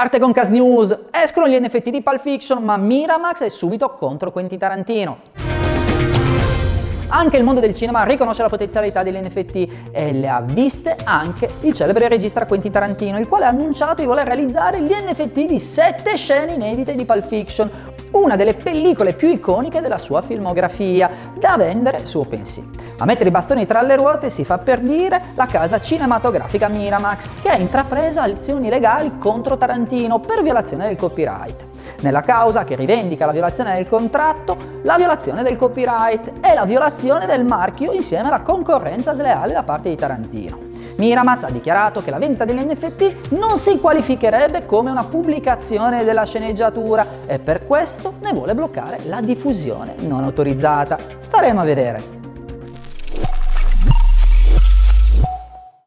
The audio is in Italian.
Arte con Cas News, escono gli NFT di Pulp Fiction, ma Miramax è subito contro Quentin Tarantino. Anche il mondo del cinema riconosce la potenzialità degli NFT e le ha viste anche il celebre regista Quentin Tarantino, il quale ha annunciato di voler realizzare gli NFT di sette scene inedite di Pulp Fiction, una delle pellicole più iconiche della sua filmografia, da vendere su OpenSea. A mettere i bastoni tra le ruote si fa per dire la casa cinematografica Miramax, che ha intrapreso azioni legali contro Tarantino per violazione del copyright. Nella causa che rivendica la violazione del contratto, la violazione del copyright e la violazione del marchio insieme alla concorrenza sleale da parte di Tarantino. Miramaz ha dichiarato che la vendita degli NFT non si qualificherebbe come una pubblicazione della sceneggiatura e per questo ne vuole bloccare la diffusione non autorizzata. Staremo a vedere.